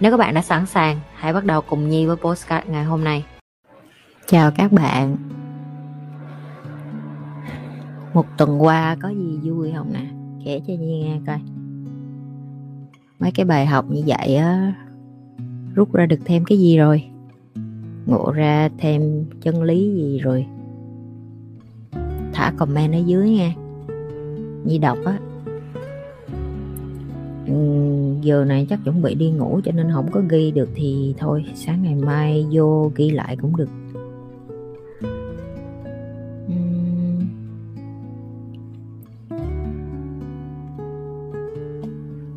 Nếu các bạn đã sẵn sàng, hãy bắt đầu cùng Nhi với postcard ngày hôm nay. Chào các bạn. Một tuần qua có gì vui không nè? Kể cho Nhi nghe coi. Mấy cái bài học như vậy á rút ra được thêm cái gì rồi? Ngộ ra thêm chân lý gì rồi? Thả comment ở dưới nha. Nhi đọc á giờ này chắc chuẩn bị đi ngủ cho nên không có ghi được thì thôi, sáng ngày mai vô ghi lại cũng được.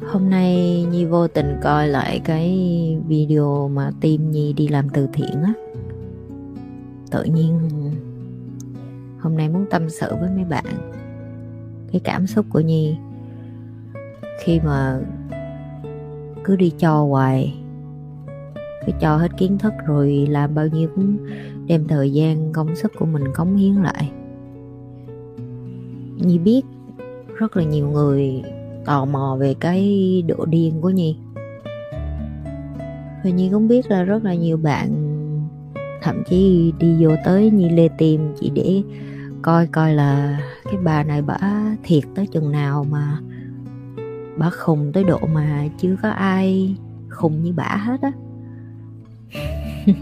Hôm nay nhi vô tình coi lại cái video mà team nhi đi làm từ thiện á. Tự nhiên hôm nay muốn tâm sự với mấy bạn cái cảm xúc của nhi. Khi mà cứ đi cho hoài. Cứ cho hết kiến thức rồi làm bao nhiêu cũng đem thời gian, công sức của mình cống hiến lại. Nhi biết rất là nhiều người tò mò về cái độ điên của Nhi. Và Nhi cũng biết là rất là nhiều bạn, thậm chí đi vô tới Nhi lê tìm chỉ để coi coi là cái bà này bả thiệt tới chừng nào mà bà khùng tới độ mà chưa có ai khùng như bả hết á.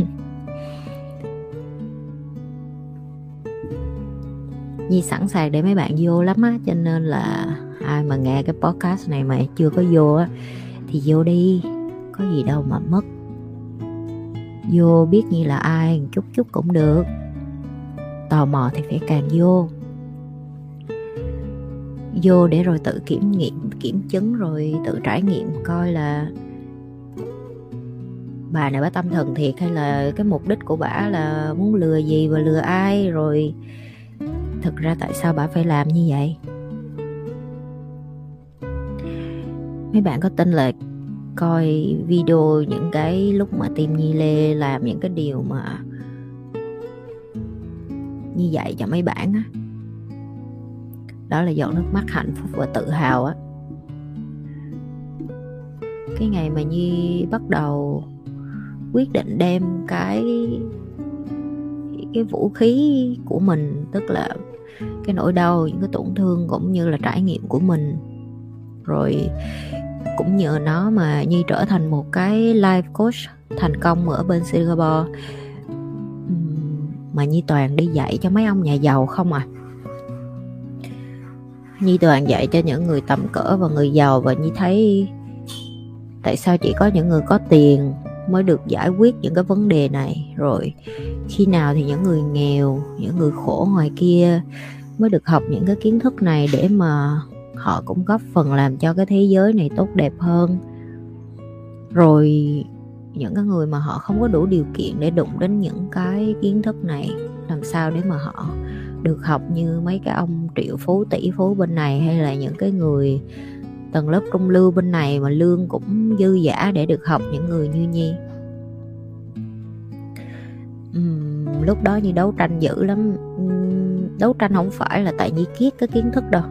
Nhi sẵn sàng để mấy bạn vô lắm á, Cho nên là ai mà nghe cái podcast này mà chưa có vô á, Thì vô đi, Có gì đâu mà mất. Vô biết Nhi là ai Chút chút cũng được. Tò mò thì phải càng vô vô để rồi tự kiểm nghiệm, kiểm chứng rồi tự trải nghiệm coi là bà này bà tâm thần thiệt hay là cái mục đích của bà là muốn lừa gì và lừa ai rồi thực ra tại sao bà phải làm như vậy? Mấy bạn có tin là coi video những cái lúc mà tim nhi lê làm những cái điều mà như vậy cho mấy bạn á? Đó là giọt nước mắt hạnh phúc và tự hào á. Cái ngày mà nhi bắt đầu quyết định đem cái cái vũ khí của mình, tức là cái nỗi đau, những cái tổn thương cũng như là trải nghiệm của mình. Rồi cũng nhờ nó mà nhi trở thành một cái life coach thành công ở bên singapore. Mà nhi toàn đi dạy cho mấy ông nhà giàu không à. Nhi toàn dạy cho những người tầm cỡ và người giàu. Và Nhi thấy tại sao chỉ có những người có tiền mới được giải quyết những cái vấn đề này? Rồi khi nào thì những người nghèo, những người khổ ngoài kia mới được học những cái kiến thức này để mà họ cũng góp phần làm cho cái thế giới này tốt đẹp hơn? Rồi những cái người mà họ không có đủ điều kiện để đụng đến những cái kiến thức này, làm sao để mà họ được học như mấy cái ông triệu phú tỷ phú bên này hay là những cái người tầng lớp trung lưu bên này mà lương cũng dư giả để được học những người như nhi? Uhm, lúc đó như đấu tranh dữ lắm. Uhm, đấu tranh không phải là tại nhi kiết cái kiến thức đâu.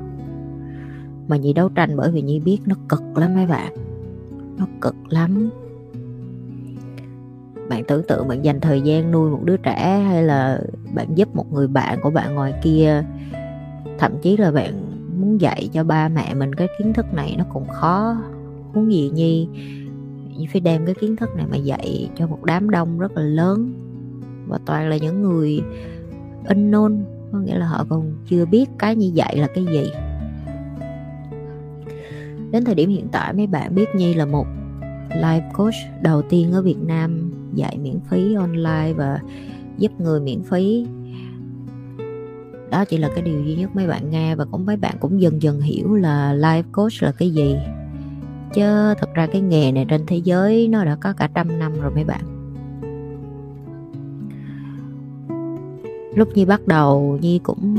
Mà nhi đấu tranh bởi vì nhi biết nó cực lắm mấy bạn. Nó cực lắm bạn tưởng tượng bạn dành thời gian nuôi một đứa trẻ hay là bạn giúp một người bạn của bạn ngoài kia, thậm chí là bạn muốn dạy cho ba mẹ mình cái kiến thức này nó cũng khó. Huống gì nhi phải đem cái kiến thức này mà dạy cho một đám đông rất là lớn. Và toàn là những người unknown có nghĩa là họ còn chưa biết cái như vậy là cái gì. Đến thời điểm hiện tại, mấy bạn biết nhi là một life coach đầu tiên ở việt nam dạy miễn phí online và giúp người miễn phí. Đó chỉ là cái điều duy nhất mấy bạn nghe và cũng mấy bạn cũng dần dần hiểu là life coach là cái gì. Chứ thật ra cái nghề này trên thế giới nó đã có cả trăm năm rồi mấy bạn. Lúc nhi bắt đầu, nhi cũng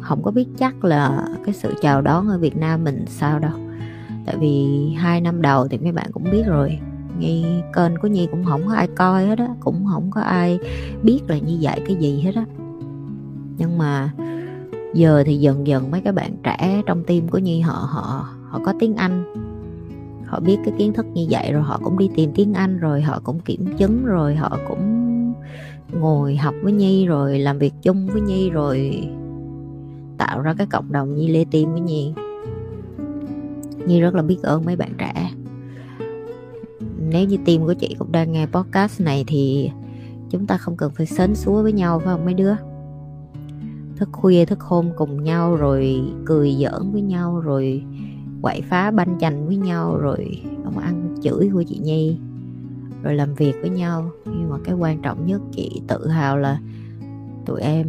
không có biết chắc là cái sự chào đón ở việt nam mình sao đâu. Tại vì hai năm đầu thì mấy bạn cũng biết rồi nhi kênh của nhi cũng không có ai coi hết á, cũng không có ai biết là như vậy cái gì hết á. Nhưng mà giờ thì dần dần mấy cái bạn trẻ trong tim của nhi họ họ họ có tiếng anh. Họ biết cái kiến thức như vậy rồi, họ cũng đi tìm tiếng anh rồi, họ cũng kiểm chứng rồi, họ cũng ngồi học với nhi rồi, làm việc chung với nhi rồi, tạo ra cái cộng đồng nhi lê tim với nhi. Nhi rất là biết ơn mấy bạn trẻ nếu như team của chị cũng đang nghe podcast này thì chúng ta không cần phải sến súa với nhau, phải không mấy đứa? Thức khuya, thức hôm cùng nhau, rồi cười giỡn với nhau, rồi quậy phá banh chành với nhau, rồi ông ăn chửi của chị nhi, rồi làm việc với nhau. Nhưng mà cái quan trọng nhất, chị tự hào là tụi em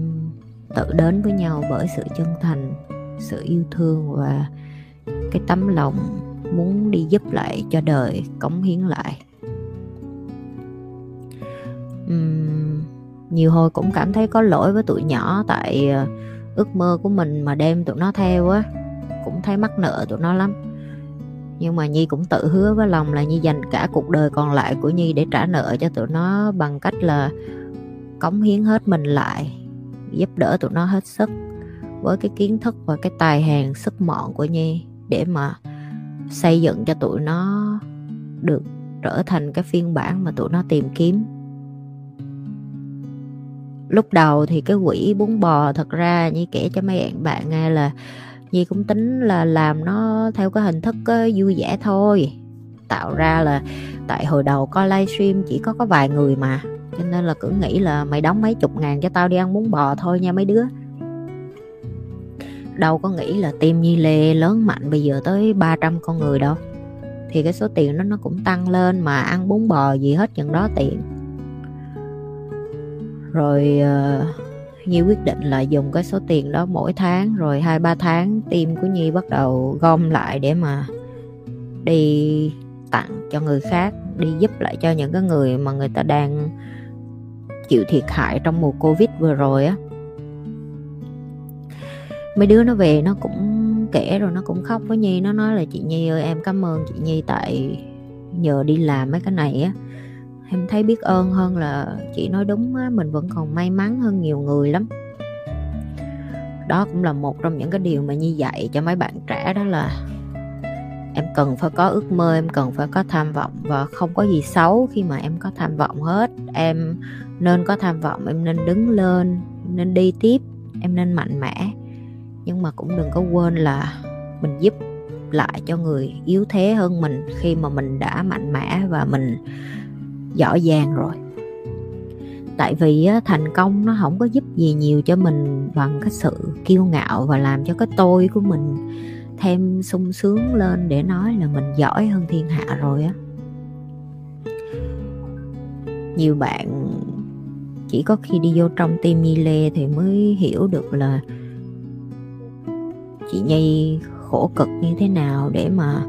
tự đến với nhau bởi sự chân thành, sự yêu thương và cái tấm lòng muốn đi giúp lại cho đời cống hiến lại. Uhm, nhiều hồi cũng cảm thấy có lỗi với tụi nhỏ tại ờ, ước mơ của mình mà đem tụi nó theo á cũng thấy mắc nợ tụi nó lắm. Nhưng mà nhi cũng tự hứa với lòng là nhi dành cả cuộc đời còn lại của nhi để trả nợ cho tụi nó bằng cách là cống hiến hết mình lại giúp đỡ tụi nó hết sức với cái kiến thức và cái tài hàng sức mọn của nhi để mà xây dựng cho tụi nó được trở thành cái phiên bản mà tụi nó tìm kiếm. Lúc đầu thì cái quỹ bún bò thật ra như kể cho mấy bạn nghe là Nhi cũng tính là làm nó theo cái hình thức ờ, vui vẻ thôi. Tạo ra là tại hồi đầu coi livestream chỉ có có vài người mà, cho nên là cứ nghĩ là mày đóng mấy chục ngàn cho tao đi ăn bún bò thôi nha mấy đứa đâu có nghĩ là team Nhi Lê lớn mạnh bây giờ tới 300 con người đâu. Thì cái số tiền đó nó cũng tăng lên mà ăn bún bò gì hết chừng đó tiền rồi uh, Nhi quyết định là dùng cái số tiền đó mỗi tháng rồi hai ba tháng team của Nhi bắt đầu gom lại để mà đi tặng cho người khác đi giúp lại cho những cái người mà người ta đang chịu thiệt hại trong mùa covid vừa rồi á mấy đứa nó về nó cũng kể rồi, nó cũng khóc với nhi. Nó nói là, chị nhi ơi, em cảm ơn chị nhi tại nhờ đi làm mấy cái này á. Em thấy biết ơn hơn là chị nói đúng á, mình vẫn còn may mắn hơn nhiều người lắm. Đó cũng là một trong những cái điều mà nhi dạy cho mấy bạn trẻ, đó là em cần phải có ước mơ, em cần phải có tham vọng và không có gì xấu khi mà em có tham vọng hết. Em nên có tham vọng, em nên đứng lên em nên đi tiếp, em nên mạnh mẽ nhưng mà cũng đừng có quên là mình giúp lại cho người yếu thế hơn mình khi mà mình đã mạnh mẽ và mình giỏi giang rồi. Tại vì thành công nó không có giúp gì nhiều cho mình bằng cái sự kiêu ngạo và làm cho cái tôi của mình thêm sung sướng lên để nói là mình giỏi hơn thiên hạ rồi á. Nhiều bạn chỉ có khi đi vô trong tim Nhi Lê thì mới hiểu được là chị Nhi khổ cực như thế nào để mà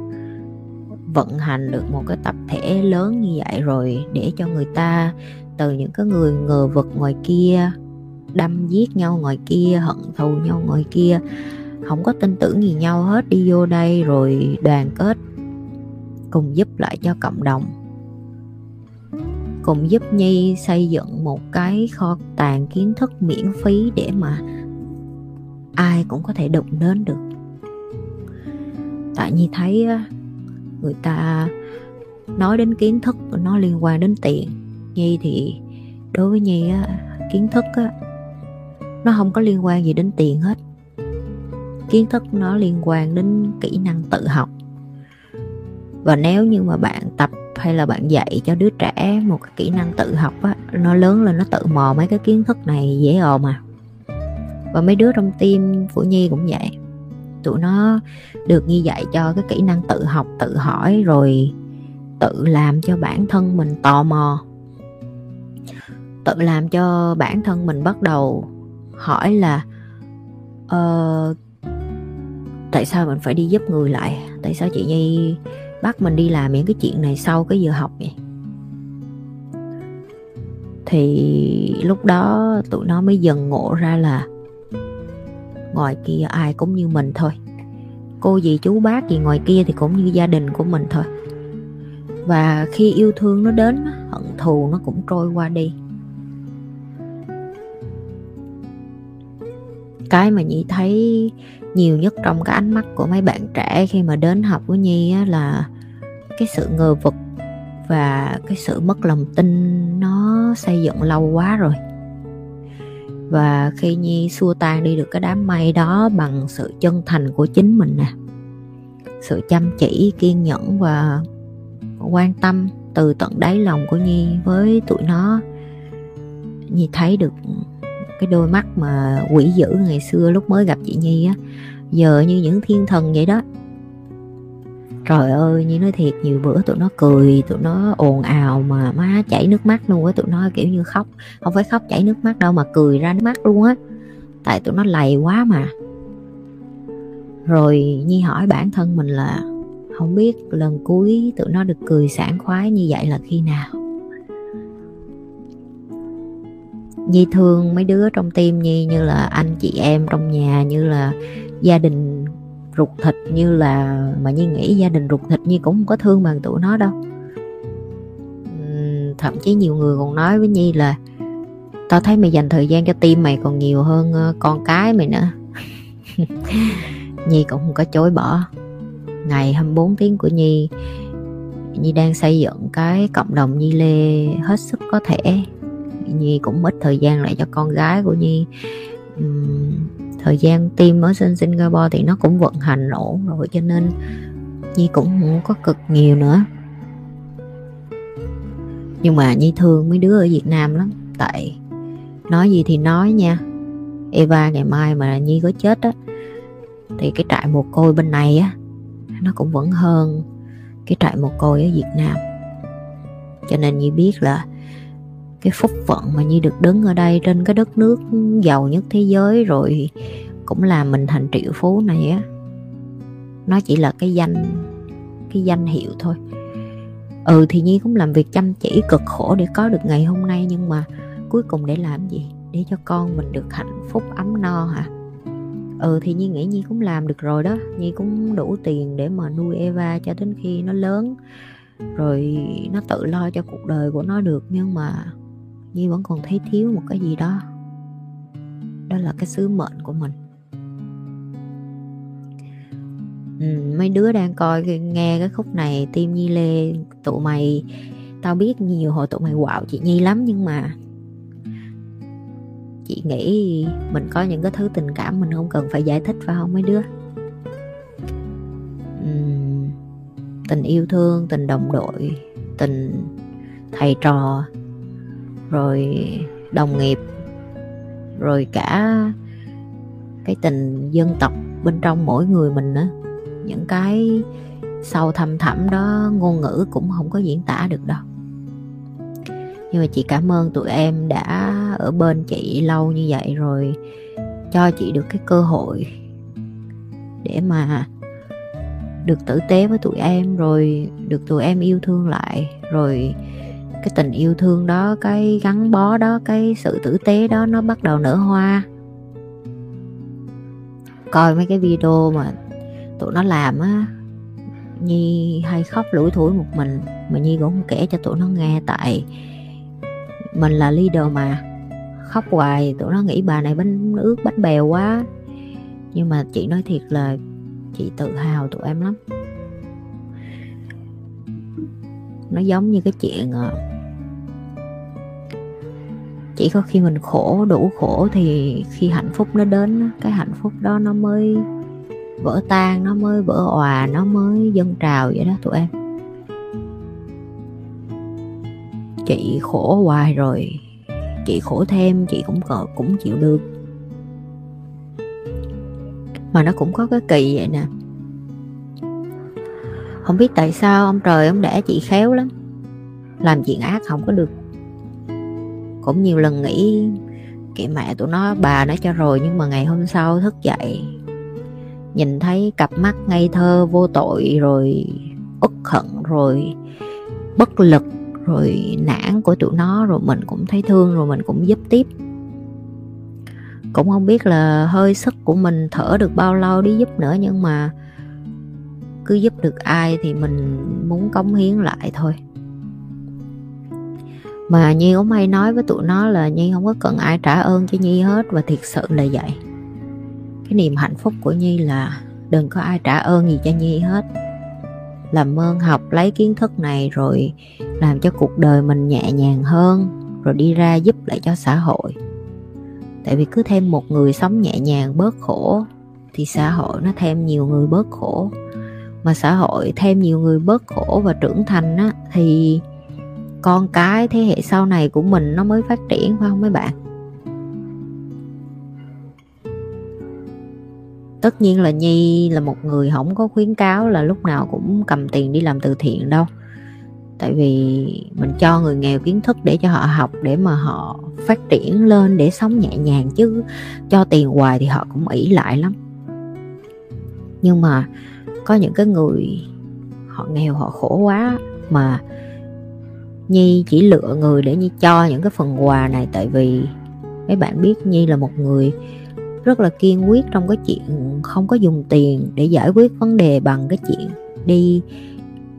vận hành được một cái tập thể lớn như vậy rồi để cho người ta từ những cái người ngờ vực ngoài kia, đâm giết nhau ngoài kia, hận thù nhau ngoài kia, không có tin tưởng gì nhau hết, đi vô đây rồi đoàn kết, cùng giúp lại cho cộng đồng. Cùng giúp nhi xây dựng một cái kho tàng kiến thức miễn phí để mà ai cũng có thể đụng đến được. Tại nhi thấy người ta nói đến kiến thức, nó liên quan đến tiền, nhi thì đối với nhi kiến thức nó không có liên quan gì đến tiền hết. Kiến thức nó liên quan đến kỹ năng tự học. Và nếu như mà bạn tập hay là bạn dạy cho đứa trẻ một cái kỹ năng tự học, á, nó lớn lên, nó tự mò mấy cái kiến thức này dễ ồn mà và mấy đứa trong team của nhi cũng vậy. Tụi nó được như dạy cho cái kỹ năng tự học tự hỏi rồi tự làm cho bản thân mình tò mò. Tự làm cho bản thân mình bắt đầu hỏi là uh, tại sao mình phải đi giúp người lại? Tại sao chị nhi bắt mình đi làm những cái chuyện này sau cái giờ học vậy? Thì lúc đó tụi nó mới dần ngộ ra là ngoài kia ai cũng như mình thôi. Cô dì chú bác gì ngoài kia thì cũng như gia đình của mình thôi. Và khi yêu thương nó đến hận thù nó cũng trôi qua đi. Cái mà nhi thấy nhiều nhất trong cái ánh mắt của mấy bạn trẻ khi mà đến học với nhi á, là cái sự ngờ vực và cái sự mất lòng tin nó xây dựng lâu quá rồi và khi nhi xua tan đi được cái đám mây đó bằng sự chân thành của chính mình nè. Sự chăm chỉ, kiên nhẫn và quan tâm từ tận đáy lòng của nhi với tụi nó. Nhi thấy được cái đôi mắt mà quỷ dữ ngày xưa lúc mới gặp chị nhi á, giờ như những thiên thần vậy đó trời ơi, như nói thiệt, nhiều bữa tụi nó cười, tụi nó ồn ào mà má chảy nước mắt luôn á, tụi nó kiểu như khóc, không phải khóc chảy nước mắt đâu mà cười ra nước mắt luôn á. Tại tụi nó lầy quá mà. Rồi nhi hỏi bản thân mình là không biết lần cuối tụi nó được cười sảng khoái như vậy là khi nào. Nhi thương mấy đứa trong tim nhi như là anh chị em trong nhà, như là gia đình ruột thịt như là mà nhi nghĩ gia đình ruột thịt nhi cũng không có thương bằng tụi nó đâu. Thậm chí nhiều người còn nói với nhi là tao thấy mày dành thời gian cho tim mày còn nhiều hơn ờ, con cái mày nữa. Nhi cũng không có chối bỏ. Ngày 24 tiếng của nhi nhi đang xây dựng cái cộng đồng nhi lê hết sức có thể. Nhi cũng ít thời gian lại cho con gái của nhi. Uhm, thời gian team ở trên Singapore thì nó cũng vận hành ổn rồi, cho nên Nhi cũng không có cực nhiều nữa. Nhưng mà Nhi thương mấy đứa ở Việt Nam lắm, tại nói gì thì nói nha. Eva ngày mai mà Nhi có chết á, thì cái trại mồ côi bên này á, nó cũng vẫn hơn cái trại mồ côi ở Việt Nam. Cho nên Nhi biết là cái phúc phận mà Nhi được đứng ở đây trên cái đất nước giàu nhất thế giới rồi cũng làm mình thành triệu phú này á. Nó chỉ là cái danh cái danh hiệu thôi. Ừ thì nhi cũng làm việc chăm chỉ cực khổ để có được ngày hôm nay, nhưng mà cuối cùng để làm gì? Để cho con mình được hạnh phúc ấm no hả? Ừ thì nhi nghĩ nhi cũng làm được rồi đó. Nhi cũng đủ tiền để mà nuôi eva cho đến khi nó lớn. Rồi nó tự lo cho cuộc đời của nó được, nhưng mà nhi vẫn còn thấy thiếu một cái gì đó. Đó là cái sứ mệnh của mình. Ừ, mấy đứa đang coi nghe cái khúc này tim nhi lê tụi mày tao biết nhiều hồi tụi mày quạo chị nhi lắm nhưng mà chị nghĩ mình có những cái thứ tình cảm mình không cần phải giải thích phải không mấy đứa? Uhm, tình yêu thương tình đồng đội tình thầy trò rồi đồng nghiệp. Rồi cả cái tình dân tộc bên trong mỗi người mình nữa những cái sâu thâm thẳm đó, ngôn ngữ cũng không có diễn tả được đâu. Nhưng mà chị cảm ơn tụi em đã ở bên chị lâu như vậy rồi cho chị được cái cơ hội để mà được tử tế với tụi em, rồi được tụi em yêu thương lại, rồi cái tình yêu thương đó, cái gắn bó đó, cái sự tử tế đó nó bắt đầu nở hoa. Coi mấy cái video mà tụi nó làm á, nhi hay khóc lủi thủi một mình, mà nhi cũng không kể cho tụi nó nghe tại mình là leader mà. Khóc hoài, tụi nó nghĩ bà này bánh ướt, bánh bèo quá. Nhưng mà chị nói thiệt là chị tự hào tụi em lắm. Nó giống như cái chuyện ờ, chỉ có khi mình khổ, đủ khổ thì khi hạnh phúc nó đến cái hạnh phúc đó nó mới vỡ tan, nó mới vỡ òa, nó mới dâng trào vậy đó tụi em. Chị khổ hoài rồi, chị khổ thêm, chị cũng cũng chịu được. Mà nó cũng có cái kỳ vậy nè. Không biết tại sao ông trời ông đẻ chị khéo lắm. Làm chuyện ác không có được cũng nhiều lần nghĩ, kệ mẹ tụi nó, bà nó cho rồi nhưng mà ngày hôm sau thức dậy. Nhìn thấy cặp mắt ngây thơ vô tội rồi uất hận rồi bất lực rồi nản của tụi nó rồi mình cũng thấy thương rồi mình cũng giúp tiếp. Cũng không biết là hơi sức của mình thở được bao lâu đi giúp nữa nhưng mà cứ giúp được ai thì mình muốn cống hiến lại thôi mà Nhi cũng hay nói với tụi nó là Nhi không có cần ai trả ơn cho Nhi hết, và thiệt sự là vậy. Cái niềm hạnh phúc của Nhi là đừng có ai trả ơn gì cho Nhi hết. Làm ơn học lấy kiến thức này rồi làm cho cuộc đời mình nhẹ nhàng hơn, rồi đi ra giúp lại cho xã hội. Tại vì cứ thêm một người sống nhẹ nhàng bớt khổ, thì xã hội nó thêm nhiều người bớt khổ. Mà xã hội thêm nhiều người bớt khổ và trưởng thành á, thì con cái thế hệ sau này của mình nó mới phát triển, phải không mấy bạn? Tất nhiên là nhi là một người không có khuyến cáo là lúc nào cũng cầm tiền đi làm từ thiện đâu. Tại vì mình cho người nghèo kiến thức để cho họ học, để mà họ phát triển lên, để sống nhẹ nhàng chứ cho tiền hoài thì họ cũng ỷ lại lắm. Nhưng mà có những cái người họ nghèo, họ khổ quá mà nhi chỉ lựa người để nhi cho những cái phần quà này, tại vì mấy bạn biết nhi là một người rất là kiên quyết trong cái chuyện không có dùng tiền để giải quyết vấn đề bằng cái chuyện đi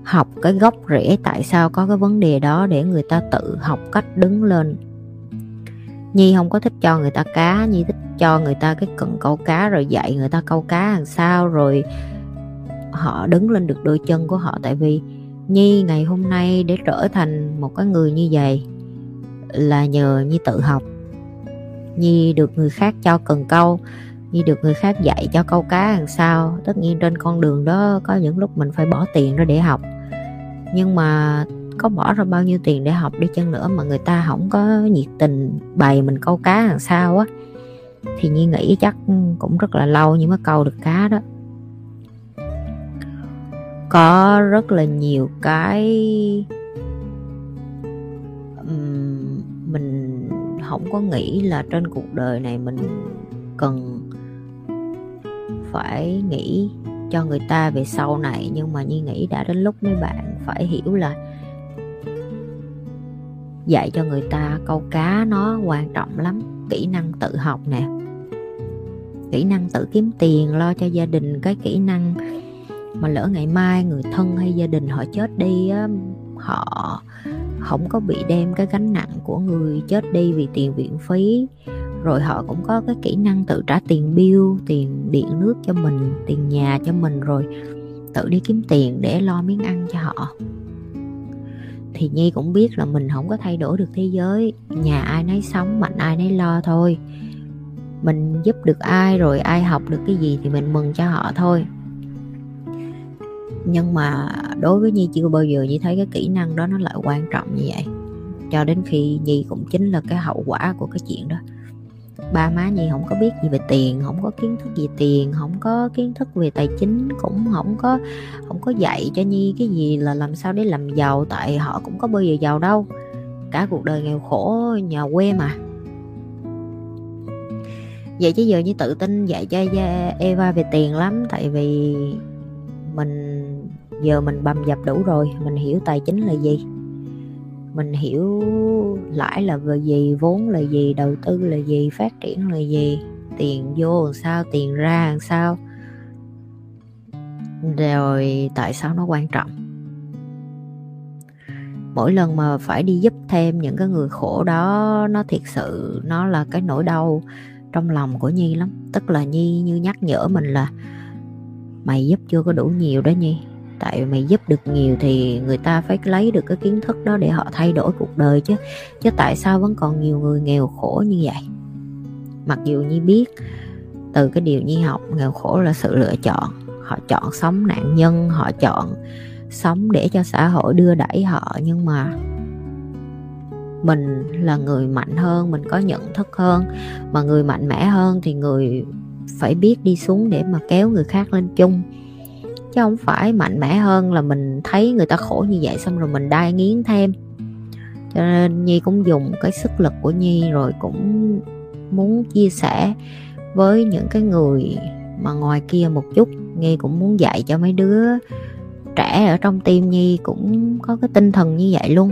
học cái gốc rễ tại sao có cái vấn đề đó để người ta tự học cách đứng lên. Nhi không có thích cho người ta cá, nhi thích cho người ta cái cần câu cá rồi dạy người ta câu cá làm sao rồi họ đứng lên được đôi chân của họ, tại vì nhi, ngày hôm nay để trở thành một cái người như vậy là nhờ nhi tự học. Nhi được người khác cho cần câu, nhi được người khác dạy cho câu cá làm sao. Tất nhiên trên con đường đó có những lúc mình phải bỏ tiền ra để học. Nhưng mà có bỏ ra bao nhiêu tiền để học đi chăng nữa mà người ta không có nhiệt tình bày mình câu cá làm sao á. Thì nhi nghĩ chắc cũng rất là lâu nhưng mới câu được cá đó có rất là nhiều cái mình không có nghĩ là trên cuộc đời này mình cần phải nghĩ cho người ta về sau này. Nhưng mà như nghĩ đã đến lúc mấy bạn phải hiểu là dạy cho người ta câu cá nó quan trọng lắm. Kỹ năng tự học nè. Kỹ năng tự kiếm tiền, lo cho gia đình, cái kỹ năng mà lỡ ngày mai người thân hay gia đình họ chết đi á, họ không có bị đem cái gánh nặng của người chết đi vì tiền viện phí. Rồi họ cũng có cái kỹ năng tự trả tiền bill tiền điện nước cho mình tiền nhà cho mình rồi tự đi kiếm tiền để lo miếng ăn cho họ. Thì nhi cũng biết là mình không có thay đổi được thế giới. Nhà ai nấy sống mạnh ai nấy lo thôi. Mình giúp được ai rồi ai học được cái gì thì mình mừng cho họ thôi nhưng mà đối với nhi chưa bao giờ nhi thấy cái kỹ năng đó nó lại quan trọng như vậy. Cho đến khi nhi cũng chính là cái hậu quả của cái chuyện đó. Ba má nhi không có biết gì về tiền, không có kiến thức về tiền, không có kiến thức về tài chính, cũng không có không có dạy cho nhi cái gì là làm sao để làm giàu, tại họ cũng có bao giờ giàu đâu. Cả cuộc đời nghèo khổ nhà quê mà. Vậy chứ giờ như tự tin dạy cho Eva về tiền lắm, tại vì mình giờ mình bầm dập đủ rồi, mình hiểu tài chính là gì? Mình hiểu lãi là về gì, vốn là gì, đầu tư là gì, phát triển là gì, tiền vô làm sao, tiền ra làm sao? Rồi tại sao nó quan trọng? Mỗi lần mà phải đi giúp thêm những cái người khổ đó, nó thiệt sự, nó là cái nỗi đau trong lòng của nhi lắm. Tức là nhi như nhắc nhở mình là, mày giúp chưa có đủ nhiều đó nhi tại mày giúp được nhiều thì người ta phải lấy được cái kiến thức đó để họ thay đổi cuộc đời chứ. Chứ tại sao vẫn còn nhiều người nghèo khổ như vậy? Mặc dù nhi biết, từ cái điều nhi học, nghèo khổ là sự lựa chọn. Họ chọn sống nạn nhân, họ chọn sống để cho xã hội đưa đẩy họ. Nhưng mà mình là người mạnh hơn, mình có nhận thức hơn. Mà người mạnh mẽ hơn thì người phải biết đi xuống để mà kéo người khác lên chung chứ không phải mạnh mẽ hơn là mình thấy người ta khổ như vậy xong rồi mình đai nghiến thêm. Cho nên nhi cũng dùng cái sức lực của nhi rồi cũng muốn chia sẻ với những cái người mà ngoài kia một chút. Nhi cũng muốn dạy cho mấy đứa trẻ ở trong tim nhi cũng có cái tinh thần như vậy luôn.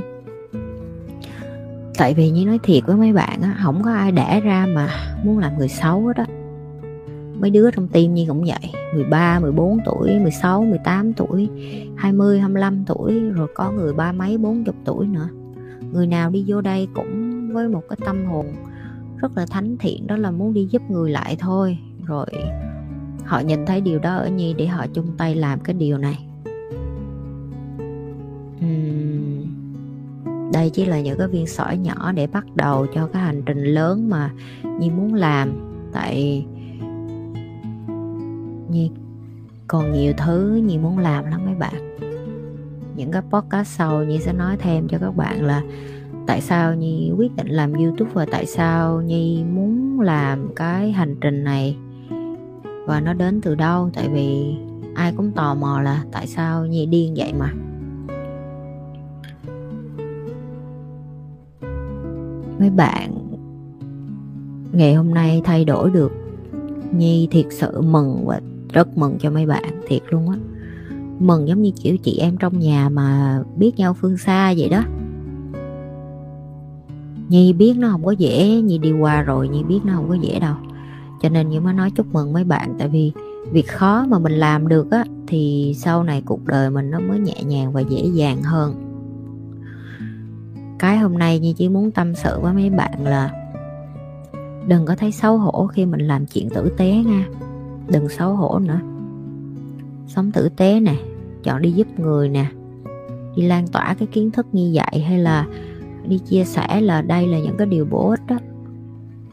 Tại vì như nói thiệt với mấy bạn á, không có ai đẻ ra mà muốn làm người xấu hết đó mấy đứa trong tim nhi cũng vậy. 13, 14 tuổi, 16, 18 tuổi 20, 25 tuổi Rồi có người ba mấy, bốn chục tuổi nữa. Người nào đi vô đây cũng với một cái tâm hồn rất là thánh thiện đó là muốn đi giúp người lại thôi. Rồi họ nhìn thấy điều đó ở nhi để họ chung tay làm cái điều này. Uhm, đây chỉ là những cái viên sỏi nhỏ để bắt đầu cho cái hành trình lớn mà nhi muốn làm. Tại nhiên còn nhiều thứ nhi muốn làm lắm mấy bạn. Những cái podcast sau nhi sẽ nói thêm cho các bạn là tại sao nhi quyết định làm youtube và tại sao nhi muốn làm cái hành trình này. Và nó đến từ đâu? Tại vì ai cũng tò mò là tại sao nhi điên vậy mà. Mấy bạn, ngày hôm nay thay đổi được. Nhi thiệt sự mừng và rất mừng cho mấy bạn, thiệt luôn á. Mừng giống như kiểu chị em trong nhà mà biết nhau phương xa vậy đó. Nhi biết nó không có dễ, Nhi đi qua rồi Nhi biết nó không có dễ đâu. Cho nên Nhi mới nói chúc mừng mấy bạn, tại vì việc khó mà mình làm được á, thì sau này cuộc đời mình nó mới nhẹ nhàng và dễ dàng hơn. Cái hôm nay Nhi chỉ muốn tâm sự với mấy bạn là đừng có thấy xấu hổ khi mình làm chuyện tử tế nha đừng xấu hổ nữa. Sống tử tế nè, chọn đi giúp người nè. Đi lan tỏa cái kiến thức như vậy hay là đi chia sẻ là đây là những cái điều bổ ích đó.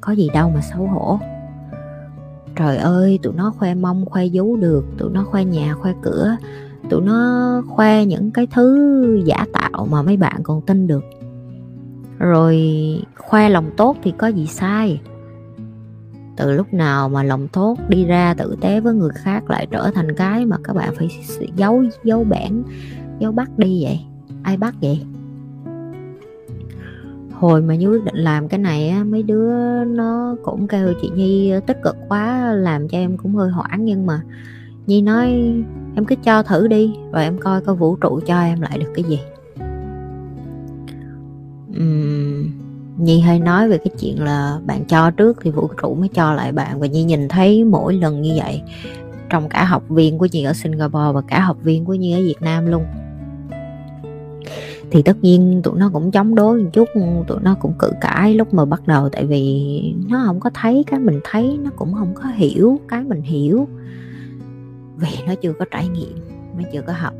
Có gì đâu mà xấu hổ. Trời ơi, tụi nó khoe mông, khoe vú được. Tụi nó khoe nhà, khoe cửa. Tụi nó khoe những cái thứ giả tạo mà mấy bạn còn tin được. Rồi, khoe lòng tốt thì có gì sai từ lúc nào mà lòng tốt đi ra tử tế với người khác lại trở thành cái mà các bạn phải giấu giấu bản giấu bắt đi vậy? Ai bắt vậy? Hồi mà như quyết định làm cái này á mấy đứa nó cũng kêu chị nhi tích cực quá làm cho em cũng hơi hoảng nhưng mà nhi nói em cứ cho thử đi rồi em coi coi vũ trụ cho em lại được cái gì. Uhm, nhi hay nói về cái chuyện là bạn cho trước thì vũ trụ mới cho lại bạn. Và nhi nhìn thấy mỗi lần như vậy, trong cả học viên của nhi ở singapore và cả học viên của nhi ở việt nam luôn, thì tất nhiên tụi nó cũng chống đối một chút, tụi nó cũng cự cãi lúc mà bắt đầu. Tại vì nó không có thấy cái mình thấy, nó cũng không có hiểu cái mình hiểu. Vì nó chưa có trải nghiệm, nó chưa có học.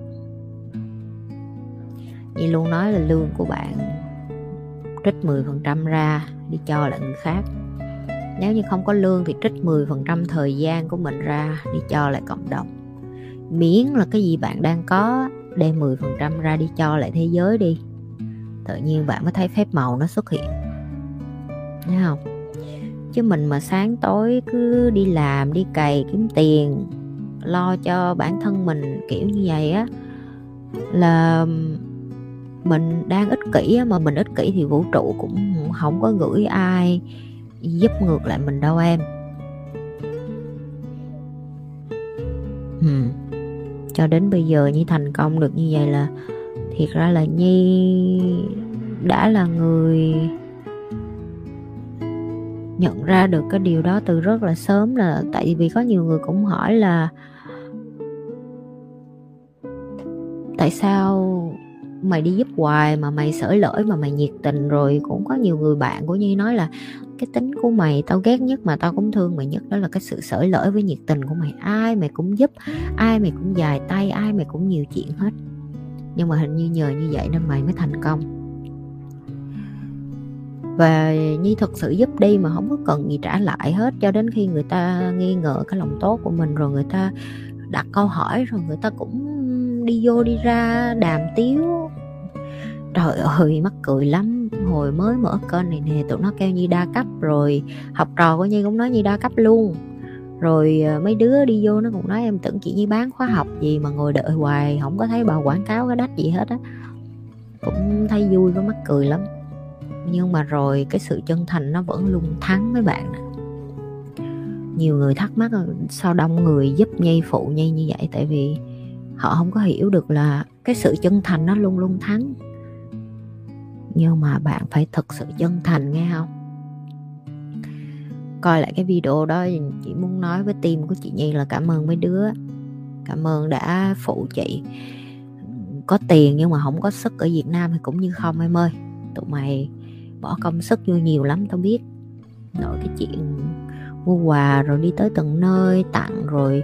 Như luôn nói là lương của bạn trích 10% ra, đi cho lại người khác. Nếu như không có lương thì trích 10% thời gian của mình ra, đi cho lại cộng đồng. Miễn là cái gì bạn đang có, đem 10% ra đi cho lại thế giới đi. Tự nhiên bạn mới thấy phép màu nó xuất hiện. Thấy không? Chứ mình mà sáng tối cứ đi làm, đi cày kiếm tiền, lo cho bản thân mình kiểu như vậy á, là mình đang ích kỷ mà mình ích kỷ thì vũ trụ cũng không có gửi ai giúp ngược lại mình đâu em. Hmm. Cho đến bây giờ nhi thành công được như vậy là thiệt ra là nhi đã là người nhận ra được cái điều đó từ rất là sớm là tại vì có nhiều người cũng hỏi là tại sao mày đi giúp hoài mà mày sởi lỗi mà mày nhiệt tình rồi. Cũng có nhiều người bạn của nhi nói là cái tính của mày tao ghét nhất mà tao cũng thương mày nhất đó là cái sự sởi lỗi với nhiệt tình của mày. Ai mày cũng giúp, ai mày cũng dài tay, ai mày cũng nhiều chuyện hết. Nhưng mà hình như nhờ như vậy nên mày mới thành công. Và nhi thật sự giúp đi mà không có cần gì trả lại hết. Cho đến khi người ta nghi ngờ cái lòng tốt của mình rồi người ta đặt câu hỏi rồi người ta cũng đi vô đi ra đàm tiếu trời ơi mắc cười lắm. Hồi mới mở kênh này nè, tụi nó kêu như đa cấp rồi. Học trò của nhi cũng nói như đa cấp luôn. Rồi ờ, mấy đứa đi vô nó cũng nói em tưởng chị nhi bán khóa học gì mà ngồi đợi hoài, không có thấy bà quảng cáo cái đắt gì hết á. Cũng thấy vui, có mắc cười lắm. Nhưng mà rồi cái sự chân thành nó vẫn luôn thắng mấy bạn nhiều người thắc mắc ờ, sao đông người giúp nhi, phụ nhi như vậy? Tại vì họ không có hiểu được là cái sự chân thành nó luôn luôn thắng nhưng mà bạn phải thật sự chân thành, nghe không? Coi lại cái video đó, chị muốn nói với team của chị Nhi là cảm ơn mấy đứa. Cảm ơn đã phụ chị. Có tiền nhưng mà không có sức ở Việt Nam thì cũng như không, em ơi. Tụi mày bỏ công sức vô nhiều lắm, tao biết. Nội cái chuyện mua quà rồi đi tới từng nơi, tặng rồi.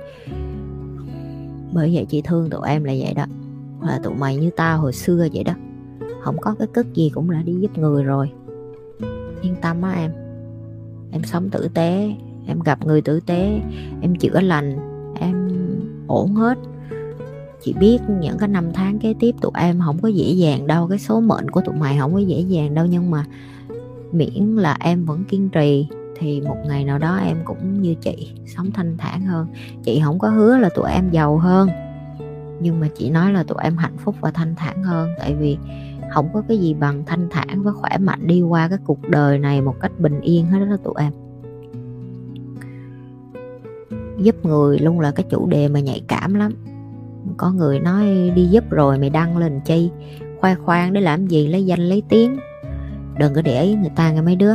Bởi vậy chị thương tụi em là vậy đó. Là tụi mày như tao hồi xưa vậy đó không có cái cất gì cũng đã đi giúp người rồi. Yên tâm á em. Em sống tử tế, em gặp người tử tế, em chữa lành, em ổn hết. Chị biết những cái năm tháng kế tiếp tụi em không có dễ dàng đâu, cái số mệnh của tụi mày không có dễ dàng đâu, nhưng mà miễn là em vẫn kiên trì, thì một ngày nào đó em cũng như chị, sống thanh thản hơn. Chị không có hứa là tụi em giàu hơn, nhưng mà chị nói là tụi em hạnh phúc và thanh thản hơn, tại vì không có cái gì bằng thanh thản và khỏe mạnh đi qua cái cuộc đời này một cách bình yên hết đó tụi em. Giúp người luôn là cái chủ đề mà nhạy cảm lắm. Có người nói, đi giúp rồi mày đăng lên chi? Khoe khoang để làm gì? Lấy danh, lấy tiếng. Đừng có để ý người ta nghe mấy đứa.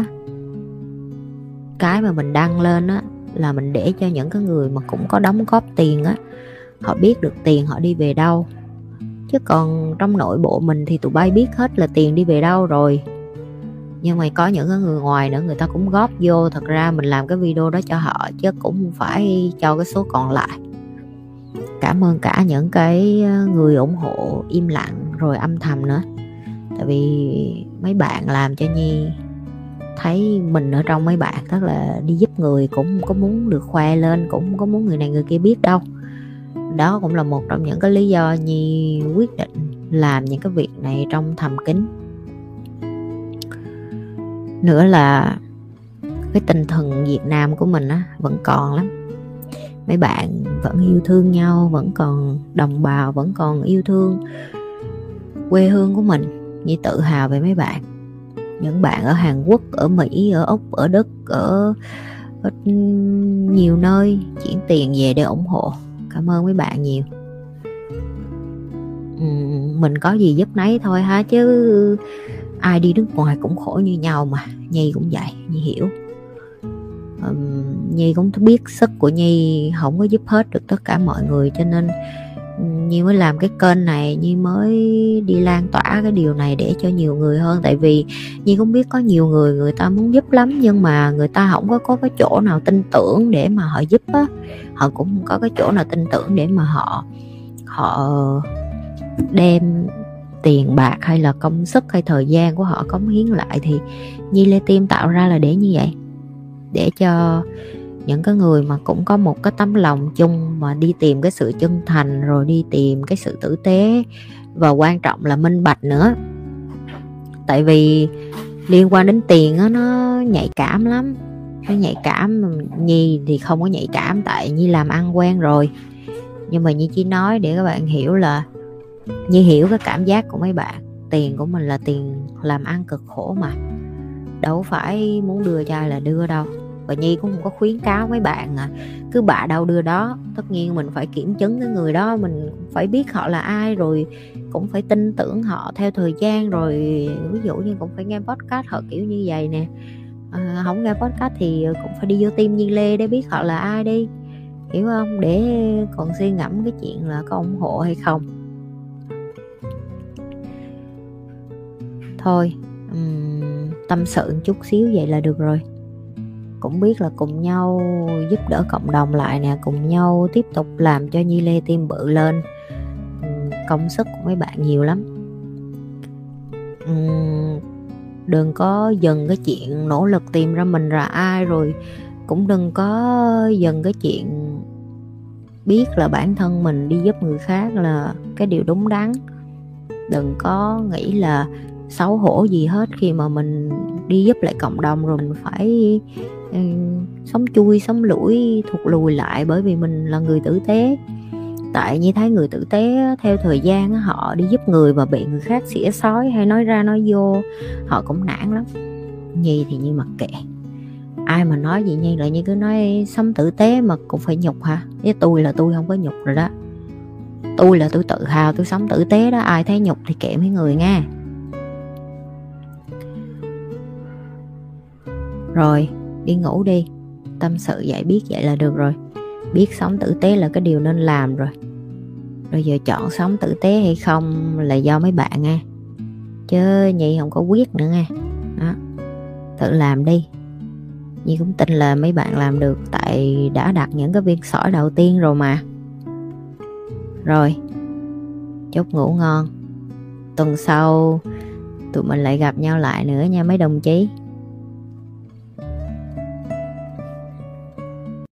Cái mà mình đăng lên á, là mình để cho những cái người mà cũng có đóng góp tiền á, họ biết được tiền họ đi về đâu chứ còn trong nội bộ mình thì tụi bay biết hết là tiền đi về đâu rồi. Nhưng mà có những cái người ngoài nữa, người ta cũng góp vô, thật ra mình làm cái video đó cho họ chứ cũng không phải cho cái số còn lại. Cảm ơn cả những cái ờ, người ủng hộ im lặng rồi âm thầm nữa. Tại vì mấy bạn làm cho nhi thấy mình ở trong mấy bạn, tức là đi giúp người cũng có muốn được khoe lên, cũng có muốn người này người kia biết đâu đó cũng là một trong những cái lý do nhi quyết định làm những cái việc này trong thầm kín. Nữa là cái tinh thần Việt Nam của mình á vẫn còn lắm. Mấy bạn vẫn yêu thương nhau vẫn còn đồng bào vẫn còn yêu thương quê hương của mình. Như tự hào về mấy bạn. Những bạn ở Hàn Quốc ở Mỹ ở Úc ở Đức ở, ở nhiều nơi chuyển tiền về để ủng hộ cảm ơn mấy bạn nhiều. Ừ, mình có gì giúp nấy thôi ha chứ ai đi nước ngoài cũng khổ như nhau mà. Nhi cũng vậy nhi hiểu. Um, nhi cũng biết sức của nhi không có giúp hết được tất cả mọi người cho nên Nhi mới làm cái kênh này, Nhi mới đi lan tỏa cái điều này để cho nhiều người hơn. Tại vì Nhi cũng biết có nhiều người người ta muốn giúp lắm, nhưng mà người ta không có có cái chỗ nào tin tưởng để mà họ giúp á. Họ cũng không có cái chỗ nào tin tưởng để mà họ họ đem tiền bạc hay là công sức hay thời gian của họ cống hiến lại. Thì Nhi Lê Tim tạo ra là để như vậy, để cho những cái người mà cũng có một cái tấm lòng chung mà đi tìm cái sự chân thành rồi đi tìm cái sự tử tế và quan trọng là minh bạch nữa. Tại vì liên quan đến tiền đó, nó nhạy cảm lắm. Nó nhạy cảm nhi thì không có nhạy cảm tại nhi làm ăn quen rồi. Nhưng mà nhi chỉ nói để các bạn hiểu là nhi hiểu cái cảm giác của mấy bạn. Tiền của mình là tiền làm ăn cực khổ mà. Đâu phải muốn đưa cho ai là đưa đâu và nhi cũng không có khuyến cáo mấy bạn à. Cứ bạ đâu đưa đó tất nhiên mình phải kiểm chứng cái người đó mình phải biết họ là ai rồi cũng phải tin tưởng họ theo thời gian rồi. Ví dụ như cũng phải nghe podcast họ kiểu như vậy nè. À, không nghe podcast thì cũng phải đi vô tim nhi lê để biết họ là ai đi. Hiểu không? Để còn suy ngẫm cái chuyện là có ủng hộ hay không. Thôi um, tâm sự chút xíu vậy là được rồi cũng biết là cùng nhau giúp đỡ cộng đồng lại nè, cùng nhau tiếp tục làm cho Nhi Lê tim bự lên. Công sức của mấy bạn nhiều lắm. Đừng có dừng cái chuyện nỗ lực tìm ra mình là ai, rồi cũng đừng có dừng cái chuyện biết là bản thân mình đi giúp người khác là cái điều đúng đắn. Đừng có nghĩ là xấu hổ gì hết khi mà mình đi giúp lại cộng đồng rồi mình phải Ừ, sống chui sống lũi thụt lùi lại bởi vì mình là người tử tế. Tại như thấy người tử tế theo thời gian họ đi giúp người mà bị người khác xỉa sói hay nói ra nói vô họ cũng nản lắm. Nhi thì như mặc kệ. Ai mà nói gì nhi? Lại như cứ nói sống tử tế mà cũng phải nhục hả? Với tôi là tôi không có nhục rồi đó. Tôi là tôi tự hào tôi sống tử tế đó ai thấy nhục thì kệ mấy người nghe. Rồi, đi ngủ đi. Tâm sự vậy biết vậy là được rồi. Biết sống tử tế là cái điều nên làm rồi. Rồi giờ chọn sống tử tế hay không là do mấy bạn nghe. chứ nhi không có quyết nữa nghe. đó. Tự làm đi. Nhi cũng tin là mấy bạn làm được tại đã đặt những cái viên sỏi đầu tiên rồi mà. Rồi, chúc ngủ ngon. Tuần sau tụi mình lại gặp nhau lại nữa nha mấy đồng chí.